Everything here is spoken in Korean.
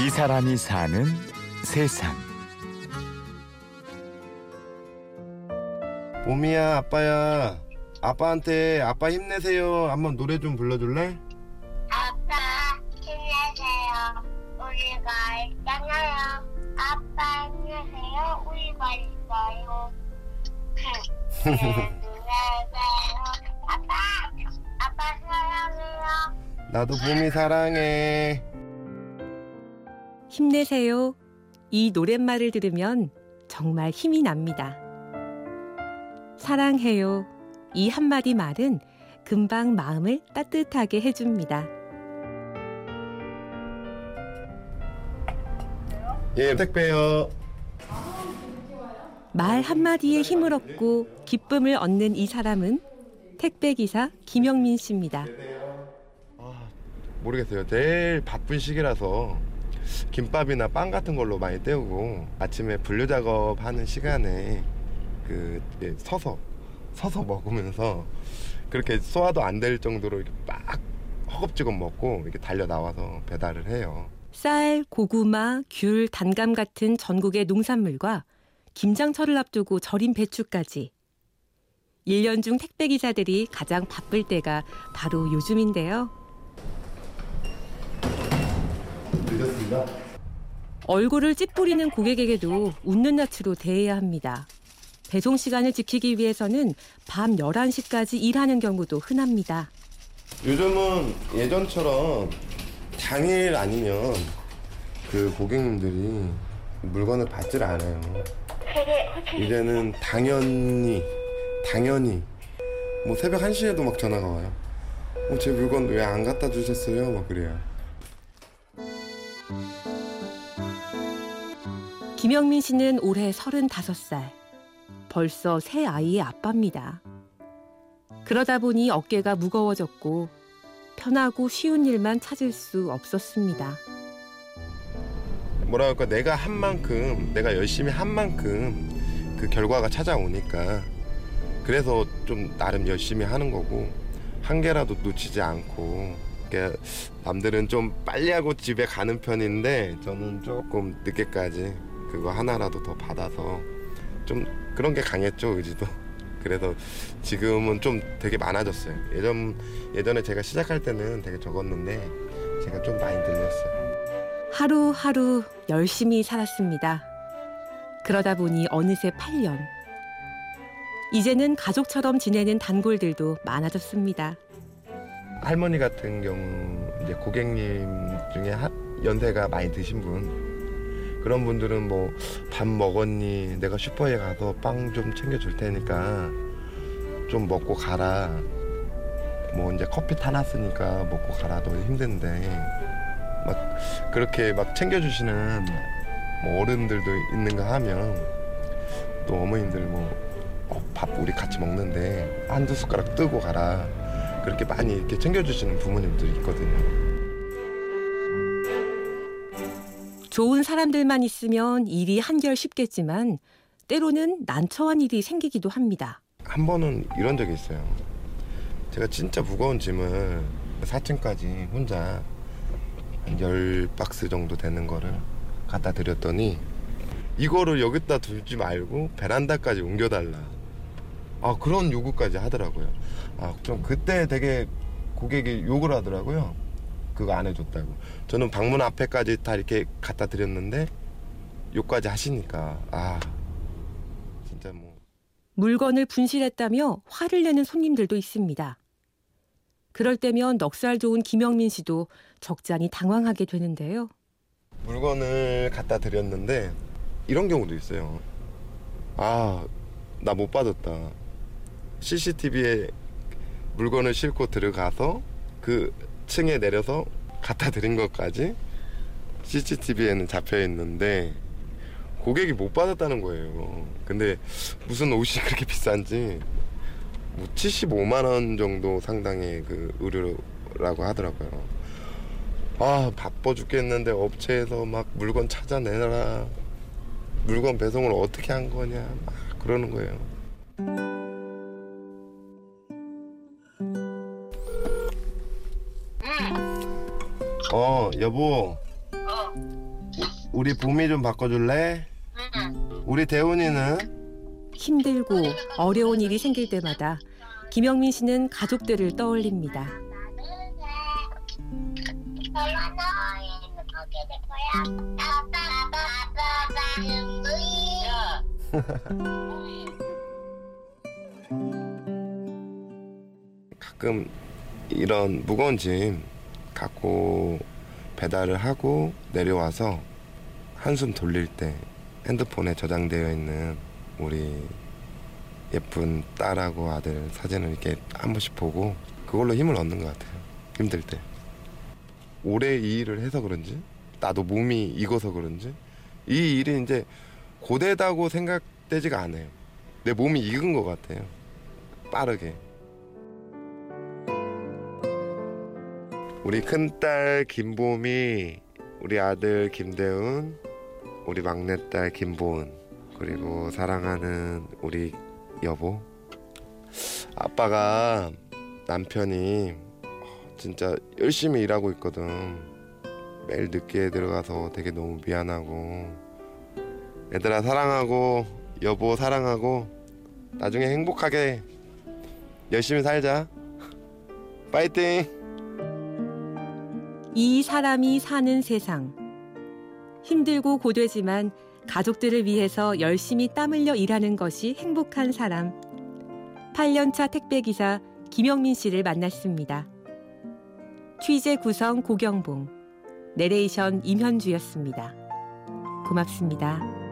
이 사람이 사는 세상. 봄이야 아빠야 아빠한테 아빠 힘내세요 한번 노래 좀 불러줄래? 아빠 힘내세요. 우리가 있잖아요. 아빠 힘내세요. 우리가 있어요. 힘내세요. 아빠, 아빠 사랑해요. 나도 봄이 사랑해 힘내세요. 이 노랫말을 들으면 정말 힘이 납니다. 사랑해요. 이 한마디 말은 금방 마음을 따뜻하게 해줍니다. 예 택배요 말 한마디에 힘을 얻고 기쁨을 얻는 이 사람은 택배기사 김영민 씨입니다. 모르겠어요 제일 바쁜 시기라서 김밥이나 빵 같은 걸로 많이 때우고 아침에 분류 작업하는 시간에 그 예, 서서 서서 먹으면서 그렇게 소화도 안 될 정도로 이렇게 막 허겁지겁 먹고 이렇게 달려 나와서 배달을 해요. 쌀, 고구마, 귤, 단감 같은 전국의 농산물과 김장철을 앞두고 절인 배추까지. 1년 중 택배 기사들이 가장 바쁠 때가 바로 요즘인데요. 늦었습니다. 얼굴을 찌푸리는 고객에게도 웃는 낯으로 대해야 합니다. 배송 시간을 지키기 위해서는 밤 11시까지 일하는 경우도 흔합니다. 요즘은 예전처럼 당일 아니면 그 고객님들이 물건을 받질 않아요. 이제는 당연히 당연히 뭐 새벽 1시에도 막 전화가 와요. 어, 제 물건 왜 안 갖다 주셨어요? 막 그래요. 김영민 씨는 올해 35살. 벌써 새 아이의 아빠입니다. 그러다 보니 어깨가 무거워졌고 편하고 쉬운 일만 찾을 수 없었습니다. 뭐라 할까 내가 한 만큼 내가 열심히 한 만큼 그 결과가 찾아오니까 그래서 좀 나름 열심히 하는 거고 한 개라도 놓치지 않고 그러니까 남들은 좀 빨리 하고 집에 가는 편인데 저는 조금 늦게까지 그거 하나라도 더 받아서 좀 그런 게 강했죠 의지도 그래서 지금은 좀 되게 많아졌어요 예전 예전에 제가 시작할 때는 되게 적었는데 제가 좀 많이 늘렸어요. 하루하루 열심히 살았습니다. 그러다 보니 어느새 8년. 이제는 가족처럼 지내는 단골들도 많아졌습니다. 할머니 같은 경우 이제 고객님 중에 하- 연세가 많이 드신 분 그런 분들은 뭐 밥 먹었니? 내가 슈퍼에 가서 빵 좀 챙겨줄 테니까 좀 먹고 가라. 뭐 이제 커피 타놨으니까 먹고 가라 너 힘든데 막 그렇게 막 챙겨주시는 뭐 어른들도 있는가 하면 또 어머님들 뭐밥 우리 같이 먹는데 한두 숟가락 뜨고 가라. 그렇게 많이 이렇게 챙겨주시는 부모님들이 있거든요. 좋은 사람들만 있으면 일이 한결 쉽겠지만 때로는 난처한 일이 생기기도 합니다. 한 번은 이런 적이 있어요. 제가 진짜 무거운 짐을 4층까지 혼자 한 10박스 정도 되는 거를 갖다 드렸더니 이거를 여기다 두지 말고 베란다까지 옮겨달라. 아, 그런 요구까지 하더라고요. 아, 좀 그때 되게 고객이 욕을 하더라고요. 그거 안 해줬다고. 저는 방문 앞에까지 다 이렇게 갖다 드렸는데 욕까지 하시니까 아, 진짜 뭐. 물건을 분실했다며 화를 내는 손님들도 있습니다. 그럴 때면 넉살 좋은 김영민 씨도 적잖이 당황하게 되는데요. 물건을 갖다 드렸는데 이런 경우도 있어요. 아, 나 못 받았다. CCTV에 물건을 싣고 들어가서 그 층에 내려서 갖다 드린 것까지 CCTV에는 잡혀 있는데 고객이 못 받았다는 거예요. 근데 무슨 옷이 그렇게 비싼지 뭐 75만 원 정도 상당의 그 의류라고 하더라고요. 아 바빠 죽겠는데 업체에서 막 물건 찾아내라 물건 배송을 어떻게 한 거냐 막 그러는 거예요. 어 여보 어, 우리 봄이 좀 바꿔줄래? 응. 우리 대훈이는? 힘들고 어려운 일이 생길 때마다 김영민 씨는 가족들을 떠올립니다. 가끔 이런 무거운 짐 갖고 배달을 하고 내려와서 한숨 돌릴 때 핸드폰에 저장되어 있는 우리 예쁜 딸하고 아들 사진을 이렇게 한 번씩 보고 그걸로 힘을 얻는 것 같아요. 힘들 때. 오래 이 일을 해서 그런지 나도 몸이 익어서 그런지 이 일이 이제 고되다고 생각되지가 않아요. 내 몸이 익은 것 같아요. 빠르게. 우리 큰딸 김보미, 우리 아들 김대훈, 우리 막내딸 김보은, 그리고 사랑하는 우리 여보. 아빠가 남편이 진짜 열심히 일하고 있거든. 매일 늦게 들어가서 되게 너무 미안하고. 얘들아 사랑하고 여보 사랑하고 나중에 행복하게 열심히 살자. 파이팅! 이 사람이 사는 세상. 힘들고 고되지만 가족들을 위해서 열심히 땀 흘려 일하는 것이 행복한 사람. 8년차 택배기사 김영민 씨를 만났습니다. 취재 구성 고경봉, 내레이션 임현주였습니다. 고맙습니다.